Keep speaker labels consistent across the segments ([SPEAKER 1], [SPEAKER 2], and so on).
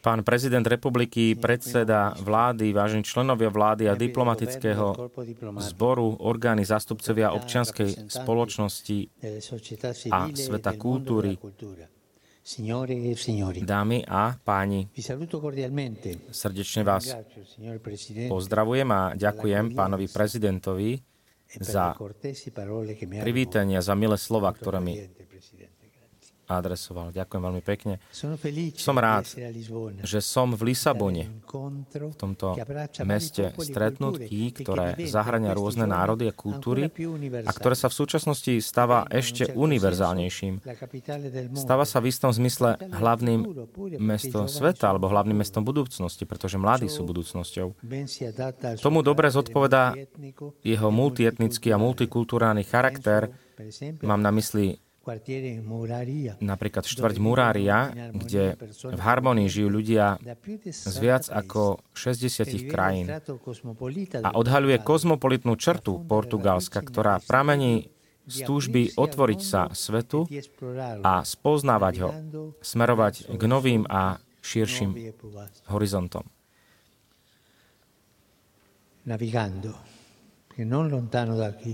[SPEAKER 1] Pán prezident republiky, predseda vlády, vážení členovia vlády a diplomatického zboru, orgány, zástupcovia občianskej spoločnosti a sveta kultúry, Dámy a páni, srdečne vás pozdravujem a ďakujem pánovi prezidentovi za privítanie, za milé slova, ktoré mi adresoval. Ďakujem veľmi pekne. Som rád, že som v Lisabone, v tomto meste stretnutí, ktoré zahrania rôzne národy a kultúry a ktoré sa v súčasnosti stáva ešte univerzálnejším. Stáva sa v istom zmysle hlavným mestom sveta alebo hlavným mestom budúcnosti, pretože mladí sú budúcnosťou. Tomu dobre zodpovedá jeho multietnický a multikulturálny charakter. Mám na mysli Napríklad štvrť Murária, kde v harmonii žijú ľudia z viac ako 60 krajín. a odhaľuje kozmopolitnú črtu Portugalska, ktorá pramení z túžby otvoriť sa svetu a spoznávať ho, smerovať k novým a širším horizontom. Navigando, non lontano da qui,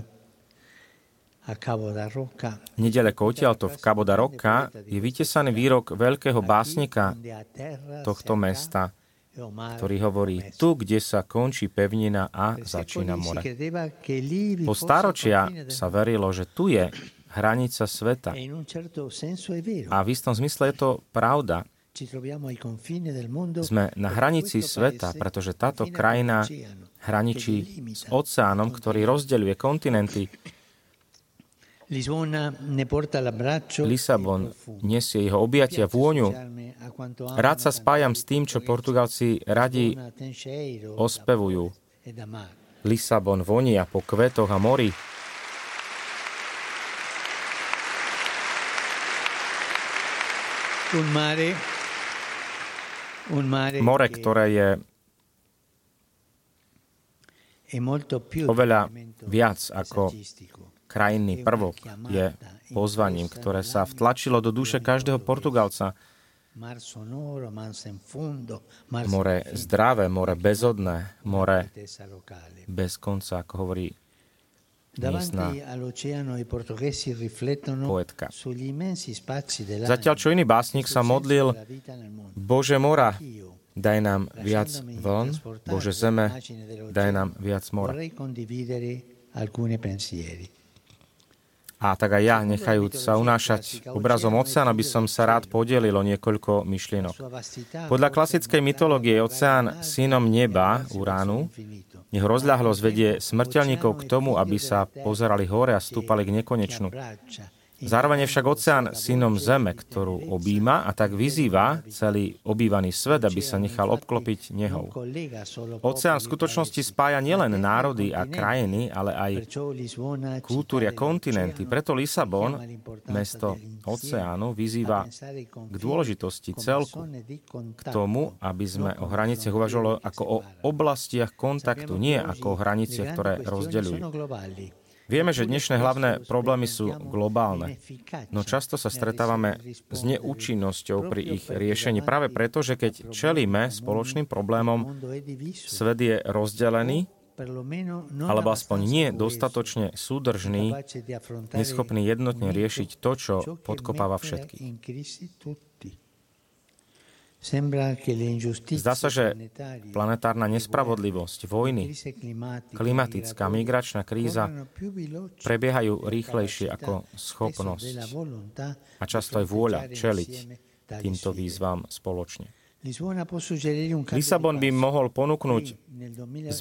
[SPEAKER 1] Nedaleko odtiaľto v Cabo da Rocca je vytesaný výrok veľkého básnika tohto mesta, ktorý hovorí, tu, kde sa končí pevnina a začína more. Po staročia sa verilo, že tu je hranica sveta. A v istom zmysle je to pravda. Sme na hranici sveta, pretože táto krajina hraničí s oceánom, ktorý rozdeľuje kontinenty Lisabon nesie jeho objatia vôňu. Rád sa spájam s tým, čo Portugalci radi ospevujú. Lisabon vonia po kvetoch a mori. More, ktoré je oveľa viac ako krajinný prvok je pozvaním, ktoré sa vtlačilo do duše každého Portugalca. More zdravé, more bezodné, more bez konca, ako hovorí miestna poetka. Zatiaľ, čo iný básnik sa modlil, Bože mora, daj nám viac vln, Bože zeme, daj nám viac mora. A tak aj ja, nechajúc sa unášať obrazom oceána, by som sa rád podelil o niekoľko myšlienok. Podľa klasickej mytológie je oceán synom neba, Uránu. Nech rozľahlosť vedie smrteľníkov k tomu, aby sa pozerali hore a stúpali k nekonečnu. Zároveň je však oceán synom zeme, ktorú objíma a tak vyzýva celý obývaný svet, aby sa nechal obklopiť nehou. Oceán v skutočnosti spája nielen národy a krajiny, ale aj kultúry a kontinenty. Preto Lisabon, mesto oceánu, vyzýva k dôležitosti celku, k tomu, aby sme o hraniciach uvažovali ako o oblastiach kontaktu, nie ako o hraniciach, ktoré rozdeľujú. Vieme, že dnešné hlavné problémy sú globálne, no často sa stretávame s neúčinnosťou pri ich riešení práve preto, že keď čelíme spoločným problémom, svet je rozdelený, alebo aspoň nie dostatočne súdržný, neschopný jednotne riešiť to, čo podkopáva všetkých. Zdá sa, že planetárna nespravodlivosť, vojny, klimatická, migračná kríza prebiehajú rýchlejšie ako schopnosť a často aj vôľa čeliť týmto výzvam spoločne. Lisabon by mohol ponúknuť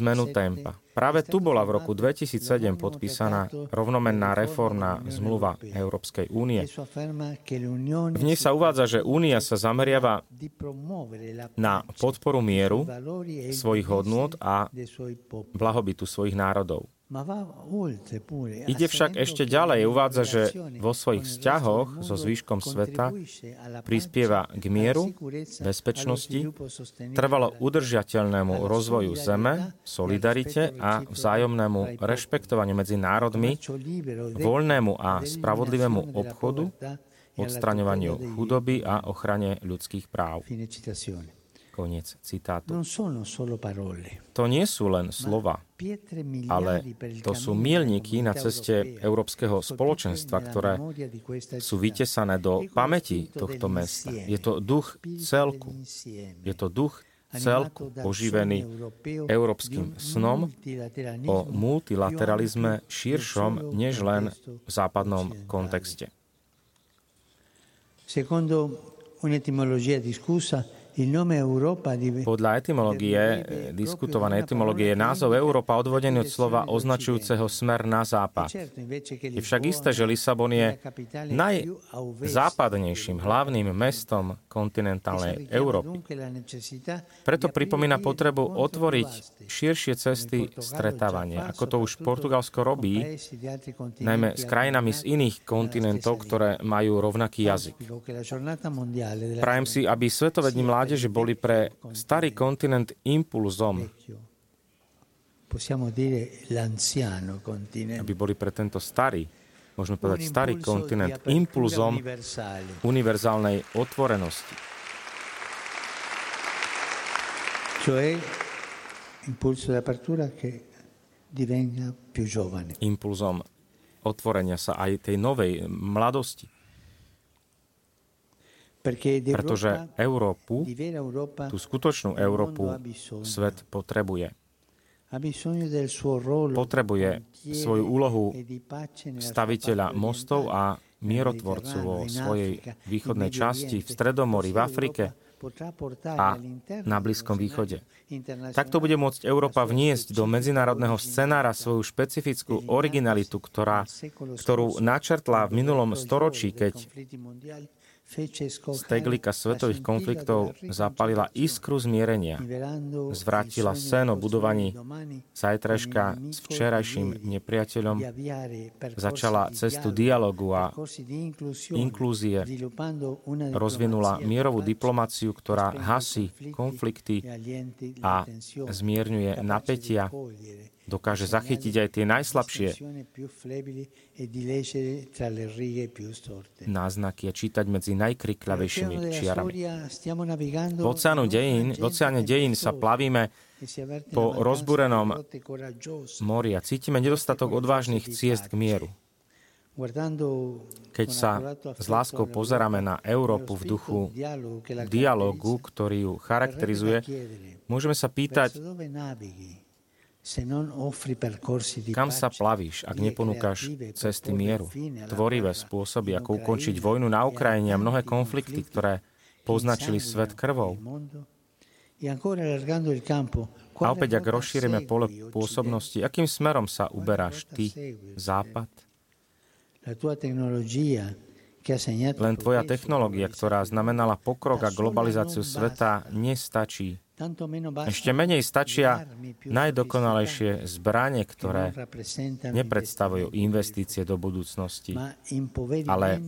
[SPEAKER 1] zmenu tempa. Práve tu bola v roku 2007 podpísaná rovnomenná reformná zmluva Európskej únie. V nej sa uvádza, že únia sa zameriava na podporu mieru svojich hodnôt a blahobytu svojich národov. Ide však ešte ďalej, uvádza, že vo svojich vzťahoch so zvýškom sveta prispieva k mieru, bezpečnosti, trvalo udržateľnému rozvoju Zeme, solidarite a vzájomnému rešpektovaniu medzi národmi, voľnému a spravodlivému obchodu, odstraňovaniu chudoby a ochrane ľudských práv. Koniec citátu. To nie sú len slova, ale to sú milníky na ceste Európskeho spoločenstva, ktoré sú vytesané do pamäti tohto mesta. Je to duch celku. Je to duch celku oživený európskym snom o multilateralizme širšom než len v západnom kontexte.
[SPEAKER 2] Secondo un'etimologia discussa,
[SPEAKER 1] podľa etymológie, diskutovanej etymológie, je názov Európa odvodený od slova označujúceho smer na západ. Je však isté, že Lisabon je najzápadnejším hlavným mestom kontinentálnej Európy. Preto pripomína potrebu otvoriť širšie cesty stretávania, ako to už Portugalsko robí, najmä s krajinami z iných kontinentov, ktoré majú rovnaký jazyk. Prajem si, aby Svetové dni mládeže boli pre starý kontinent impulzom. Aby boli pre tento starý, môžeme povedať starý kontinent, impulzom univerzálnej otvorenosti. Impulzom otvorenia sa aj tej novej mladosti. Pretože Európu, tú skutočnú Európu, svet potrebuje. Potrebuje svoju úlohu e staviteľa mostov a mierotvorcu vo svojej východnej časti, v Stredomorí, v Afrike a na Blízkom východe. Takto bude môcť Európa vniesť do medzinárodného scenára svoju špecifickú originalitu, ktorá, ktorú načrtla v minulom storočí, keď z teglika svetových konfliktov zapalila iskru zmierenia. Zvrátila sen o budovaní zajtrajška s včerajším nepriateľom. Začala cestu dialogu a inklúzie. Rozvinula mierovú diplomáciu, ktorá hasí konflikty a zmierňuje napätia dokáže zachytiť aj tie najslabšie náznaky a čítať medzi najkrikľavejšími čiarami. V, oceánu dejín, v oceáne dejín sa plavíme po rozbúrenom mori a cítime nedostatok odvážnych ciest k mieru. Keď sa s láskou pozeráme na Európu v duchu dialogu, ktorý ju charakterizuje, môžeme sa pýtať, kam sa plavíš, ak neponúkaš cesty mieru, tvorivé spôsoby, ako ukončiť vojnu na Ukrajine a mnohé konflikty, ktoré poznačili svet krvou? E a opäť, ak rozšírime pole pôsobnosti, akým smerom sa uberáš ty, Západ? Len tvoja technológia, ktorá znamenala pokrok a globalizáciu sveta, nestačí. Ešte menej stačia najdokonalejšie zbranie, ktoré nepredstavujú investície do budúcnosti, ale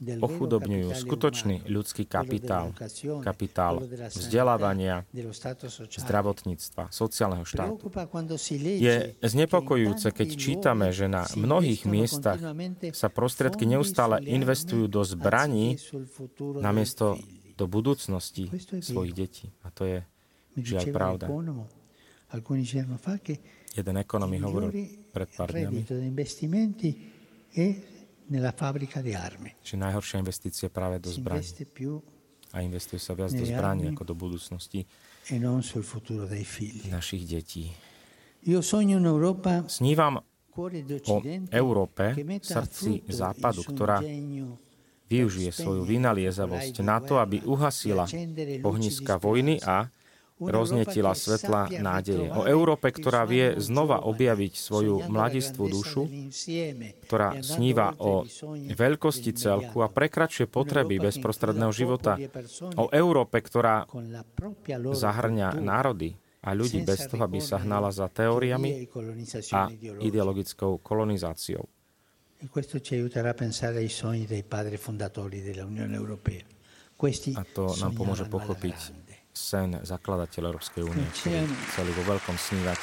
[SPEAKER 1] ochudobňujú skutočný ľudský kapitál, kapitál vzdelávania, zdravotníctva, sociálneho štátu. Je znepokojujúce, keď čítame, že na mnohých miestach sa prostriedky neustále investujú do zbraní namiesto do budúcnosti svojich detí. A to je Žiaľ, pravda. Jeden ekonom mi hovoril pred pár dňami, že najhoršia investícia práve do zbraní. A investuje sa viac do zbraní ako do budúcnosti e našich detí. Snívam o Európe, srdci západu, ktorá využije svoju vynaliezavosť na to, aby uhasila ohniska vojny a roznetila svetla nádeje. O Európe, ktorá vie znova objaviť svoju mladistvu dušu, ktorá sníva o veľkosti celku a prekračuje potreby bezprostredného života. O Európe, ktorá zahrňa národy, a ľudí bez toho, aby sa hnala za teóriami a ideologickou kolonizáciou.
[SPEAKER 2] E questo ci aiuterà a pensare ai sogni dei padri fondatori dell'Unione Europea. Questi
[SPEAKER 1] A to nám pomôže pochopiť. Sen zakladateľa Európskej únie, ktorí chceli vo veľkom snívať.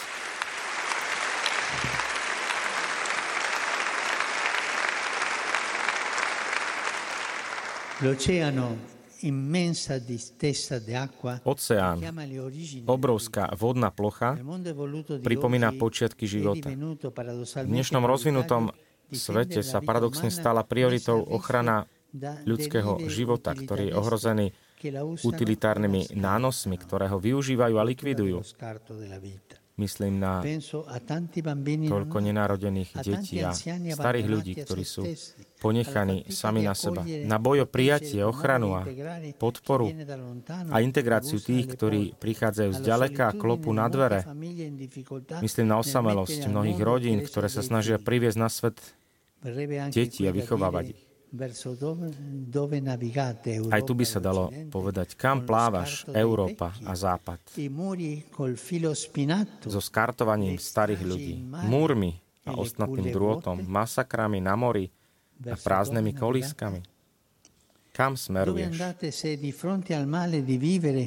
[SPEAKER 2] L'oceano,
[SPEAKER 1] Oceán, obrovská vodná plocha, pripomína počiatky
[SPEAKER 2] è
[SPEAKER 1] života. V dnešnom rozvinutom svete sa paradoxne stala prioritou ochrana ľudského života, ktorý je ohrozený utilitárnymi nánosmi, ktoré ho využívajú a likvidujú. Myslím na
[SPEAKER 2] non
[SPEAKER 1] toľko nenarodených detí a starých ľudí, ktorí sú ponechaní sami na seba, na boj o
[SPEAKER 2] e
[SPEAKER 1] prijatie, ochranu a podporu a
[SPEAKER 2] e
[SPEAKER 1] integráciu tých, ktorí prichádzajú z ďaleka a
[SPEAKER 2] di
[SPEAKER 1] na dvere. Myslím na osamelosť mnohých rodín, ktoré sa snažia priviesť na svet deti a vychovávať ich. Aj tu by sa
[SPEAKER 2] e
[SPEAKER 1] dalo povedať, kam plávaš Európa a Západ.
[SPEAKER 2] Spinato,
[SPEAKER 1] So skartovaním starých ľudí, múrmi a ostnatým drôtom, masakrami na mori a prázdnymi kolískami. Kam smeruješ?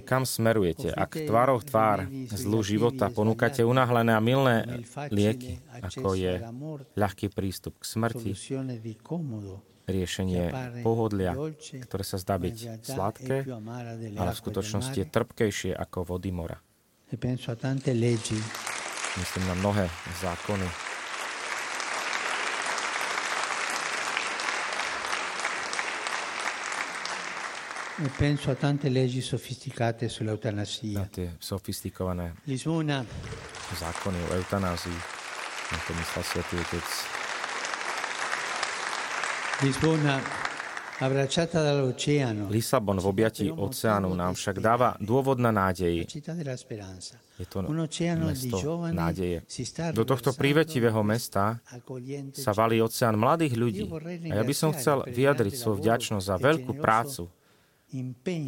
[SPEAKER 1] Kam smerujete, ak tvárov tvár zlú života ponúkate unáhlené a milné lieky, ako je ľahký prístup k smrti, riešenie pohodlia, ktoré sa zdá byť sladké, ale v skutočnosti je trpkejšie ako vody mora.
[SPEAKER 2] E
[SPEAKER 1] Myslím na mnohé zákony.
[SPEAKER 2] e penso a tante leggi sofisticate
[SPEAKER 1] Na
[SPEAKER 2] sull'eutanasia.
[SPEAKER 1] tie sofistikované zákony o eutanázii. Na to myslel svätý Otec. Lisabon v objatí oceánu nám však dáva dôvod na nádej. Je to mesto nádeje. Do tohto prívetivého mesta sa valí oceán mladých ľudí. A ja by som chcel vyjadriť svoju vďačnosť za veľkú prácu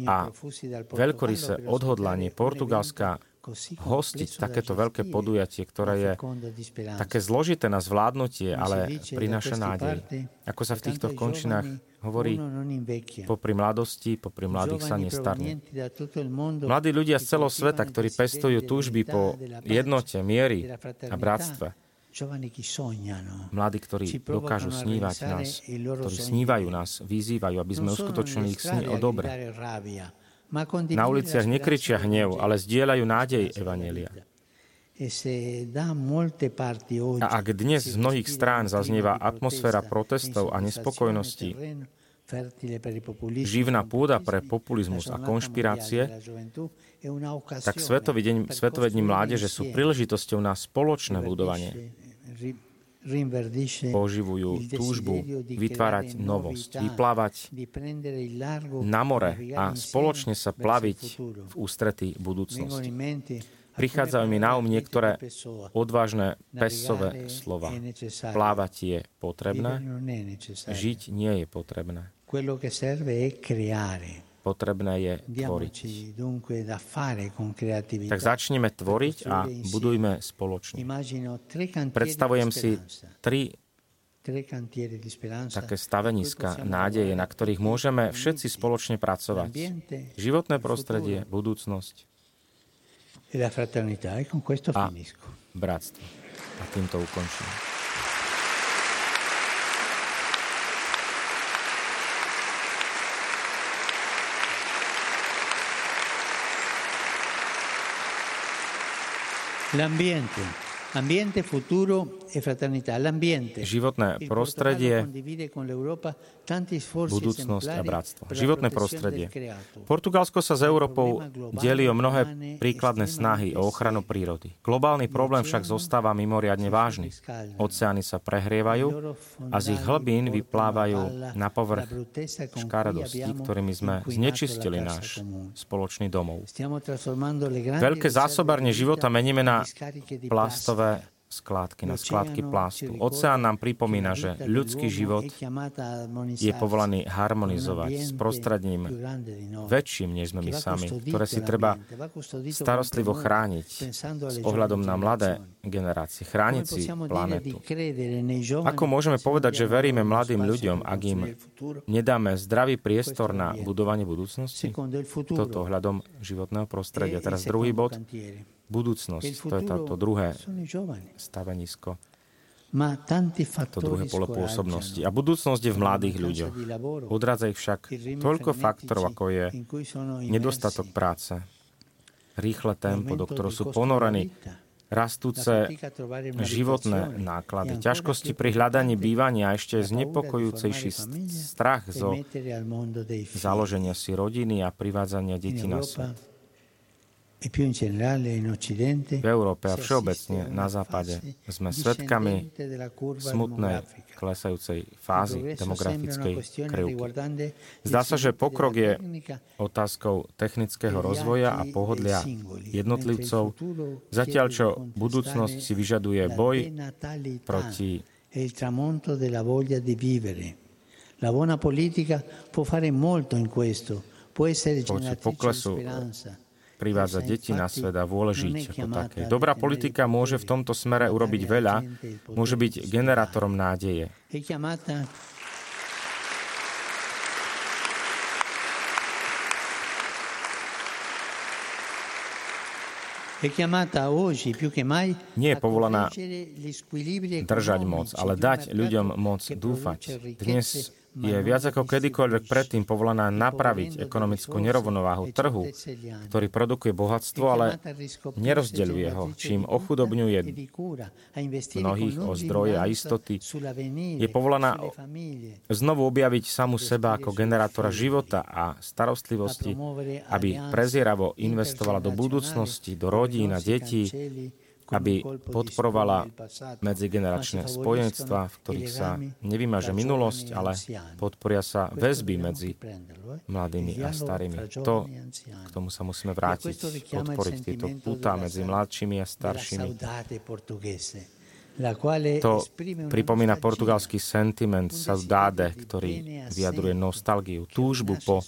[SPEAKER 1] a veľkorysé odhodlanie Portugalska hostiť takéto veľké podujatie, ktoré je
[SPEAKER 2] e
[SPEAKER 1] také zložité na zvládnutie, ale prináša nádej. Ako sa v týchto končinách hovorí, popri mladosti, popri mladých sa nestarne. Mladí ľudia z celého sveta, ktorí pestujú túžby po jednote, miery
[SPEAKER 2] della
[SPEAKER 1] a bratstve. Mladí, ktorí dokážu snívať nás, ktorí snívajú nás, vyzývajú, aby sme uskutočnili ich sny o dobre. Na uliciach nekričia hnev, ale zdieľajú nádej
[SPEAKER 2] vita. E
[SPEAKER 1] A ak dnes z mnohých strán zaznieva atmosféra protestov a nespokojnosti, živná pôda pre populizmus a konšpirácie, tak Svetový deň, Svetové dni mládeže sú príležitosťou na spoločné budovanie.
[SPEAKER 2] Il
[SPEAKER 1] túžbu vytvárať novosť, vyplávať na
[SPEAKER 2] e
[SPEAKER 1] more
[SPEAKER 2] navigare
[SPEAKER 1] a spoločne sa plaviť v ústretí budúcnosti. Prichádzajú mi na um niektoré odvážne pesové
[SPEAKER 2] Navigare
[SPEAKER 1] slova. Plávať je potrebné, žiť nie je potrebné.
[SPEAKER 2] Quello che serve è creare.
[SPEAKER 1] Potrebné je tvoriť. Tak začneme tvoriť a budujme spoločne. Predstavujem si tri také staveniska nádeje, na ktorých môžeme všetci spoločne pracovať.
[SPEAKER 2] L'ambiente,
[SPEAKER 1] Životné prostredie, budúcnosť
[SPEAKER 2] e. E
[SPEAKER 1] a bratstvo. A týmto ukončím.
[SPEAKER 2] el ambiente. E.
[SPEAKER 1] Životné prostredie, budúcnosť a bratstvo. Životné prostredie. Portugalsko sa s Európou delí o mnohé príkladné snahy o ochranu prírody. Globálny problém však zostáva mimoriadne vážny. Oceány sa prehrievajú a z ich hlbín vyplávajú na povrch škaredosti, ktorými sme znečistili náš spoločný domov. Veľké zásobárne života meníme na
[SPEAKER 2] di
[SPEAKER 1] plastové skládky na skládky plastu. Oceán nám pripomína, že ľudský život je povolaný harmonizovať s prostredním väčším, než sme my sami, ktoré si treba starostlivo chrániť s ohľadom na mladé generácie, chrániť si planetu. Ako môžeme povedať, že veríme mladým ľuďom, ak im nedáme zdravý priestor na budovanie budúcnosti? Toto ohľadom životného prostredia. Teraz druhý bod budúcnosť. To je to druhé stavenisko. To druhé pole pôsobnosti. A budúcnosť je v mladých ľuďoch. Odrádza ich však toľko faktorov, ako je nedostatok práce, rýchle tempo, do ktorého sú ponorení rastúce životné náklady, ťažkosti pri hľadaní bývania a ešte znepokojúcejší strach zo založenia si rodiny a privádzania detí na svet. E v Európe a všeobecne na západe sme svedkami smutnej klesajúcej fázy demografickej krivky. Zdá sa, že pokrok je otázkou technického rozvoja a pohodlia jednotlivcov, zatiaľ čo budúcnosť si vyžaduje boj proti La buona politica può fare molto in questo, può essere generatrice di speranza privádzať deti na svet a vôle žiť ako také. Dobrá politika môže v tomto smere urobiť veľa, môže byť generátorom nádeje. Nie je povolaná držať moc, ale dať ľuďom moc dúfať. Dnes je viac ako kedykoľvek predtým povolaná napraviť ekonomickú nerovnováhu trhu, ktorý produkuje bohatstvo, ale nerozdeľuje ho, čím ochudobňuje mnohých o zdroje a istoty. Je povolaná znovu objaviť samu seba ako generátora života a starostlivosti, aby prezieravo investovala do budúcnosti, do rodín a detí, aby podporovala medzigeneračné spojenstva, v ktorých sa nevymaže minulosť, ale podporia sa väzby medzi mladými a starými. To, k tomu sa musíme vrátiť, podporiť tieto putá medzi mladšími a staršími. To pripomína portugalský sentiment saudade, ktorý vyjadruje nostalgiu, túžbu po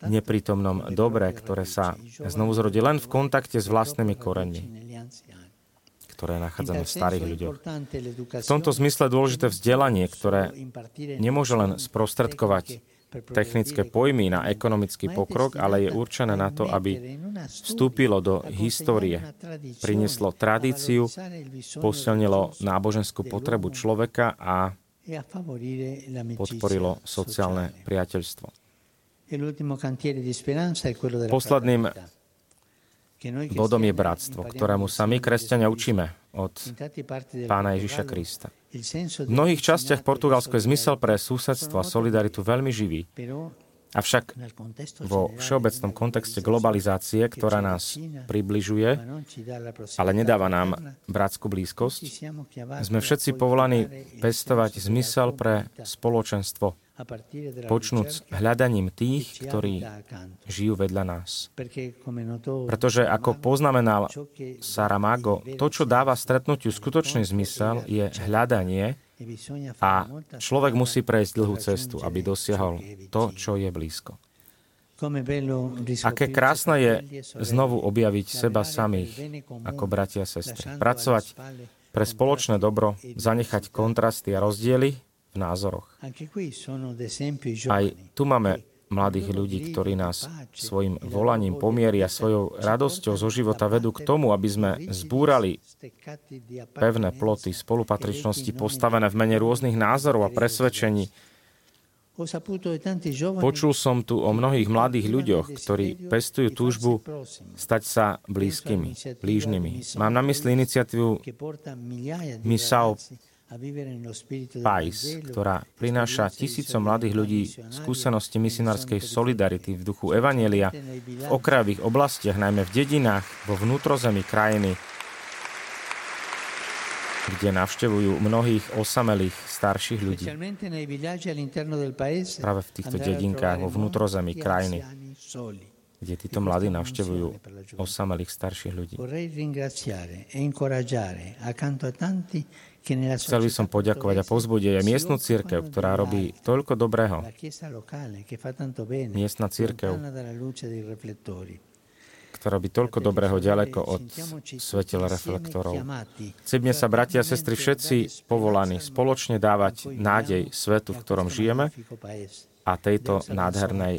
[SPEAKER 1] neprítomnom dobre, ktoré sa znovu zrodí len v kontakte s vlastnými koreňmi ktoré nachádzame v starých ľuďoch. V tomto zmysle dôležité vzdelanie, ktoré nemôže len sprostredkovať technické pojmy na ekonomický pokrok, ale je určené na to, aby vstúpilo do histórie, prinieslo tradíciu, posilnilo náboženskú potrebu človeka a podporilo sociálne priateľstvo. Posledným Bodom je bratstvo, ktorému sa my, kresťania, učíme od pána Ježiša Krista. V mnohých častiach Portugalsko je zmysel pre susedstvo a solidaritu veľmi živý. Avšak vo všeobecnom kontexte globalizácie, ktorá nás približuje, ale nedáva nám bratskú blízkosť, sme všetci povolaní pestovať zmysel pre spoločenstvo počnúť hľadaním tých, ktorí žijú vedľa nás. Pretože, ako poznamenal Saramago, to, čo dáva stretnutiu skutočný zmysel, je hľadanie a človek musí prejsť dlhú cestu, aby dosiahol to, čo je blízko. Aké krásne je znovu objaviť seba samých ako bratia a sestry. Pracovať pre spoločné dobro, zanechať kontrasty a rozdiely názoroch. Aj tu máme mladých ľudí, ktorí nás svojim volaním pomieria, svojou radosťou zo života vedú k tomu, aby sme zbúrali pevné ploty spolupatričnosti postavené v mene rôznych názorov a presvedčení. Počul som tu o mnohých mladých ľuďoch, ktorí pestujú túžbu stať sa blízkymi, blížnymi. Mám na mysli iniciatívu Misao PAIS, ktorá prináša tisícom mladých ľudí skúsenosti misionárskej solidarity v duchu Evanielia v okrajových oblastiach, najmä v dedinách, vo vnútrozemí krajiny, kde navštevujú mnohých osamelých starších ľudí. Práve v týchto dedinkách vo vnútrozemí krajiny. Kde títo mladí navštevujú osamelých starších ľudí. Chcel by som poďakovať a povzbudiť aj miestnu církev, ktorá robí toľko dobrého. Miestna církev, ktorá robí toľko dobrého ďaleko od svetel reflektorov. Chceme sa, bratia a sestry, všetci povolaní spoločne dávať nádej svetu, v ktorom žijeme a tejto nádhernej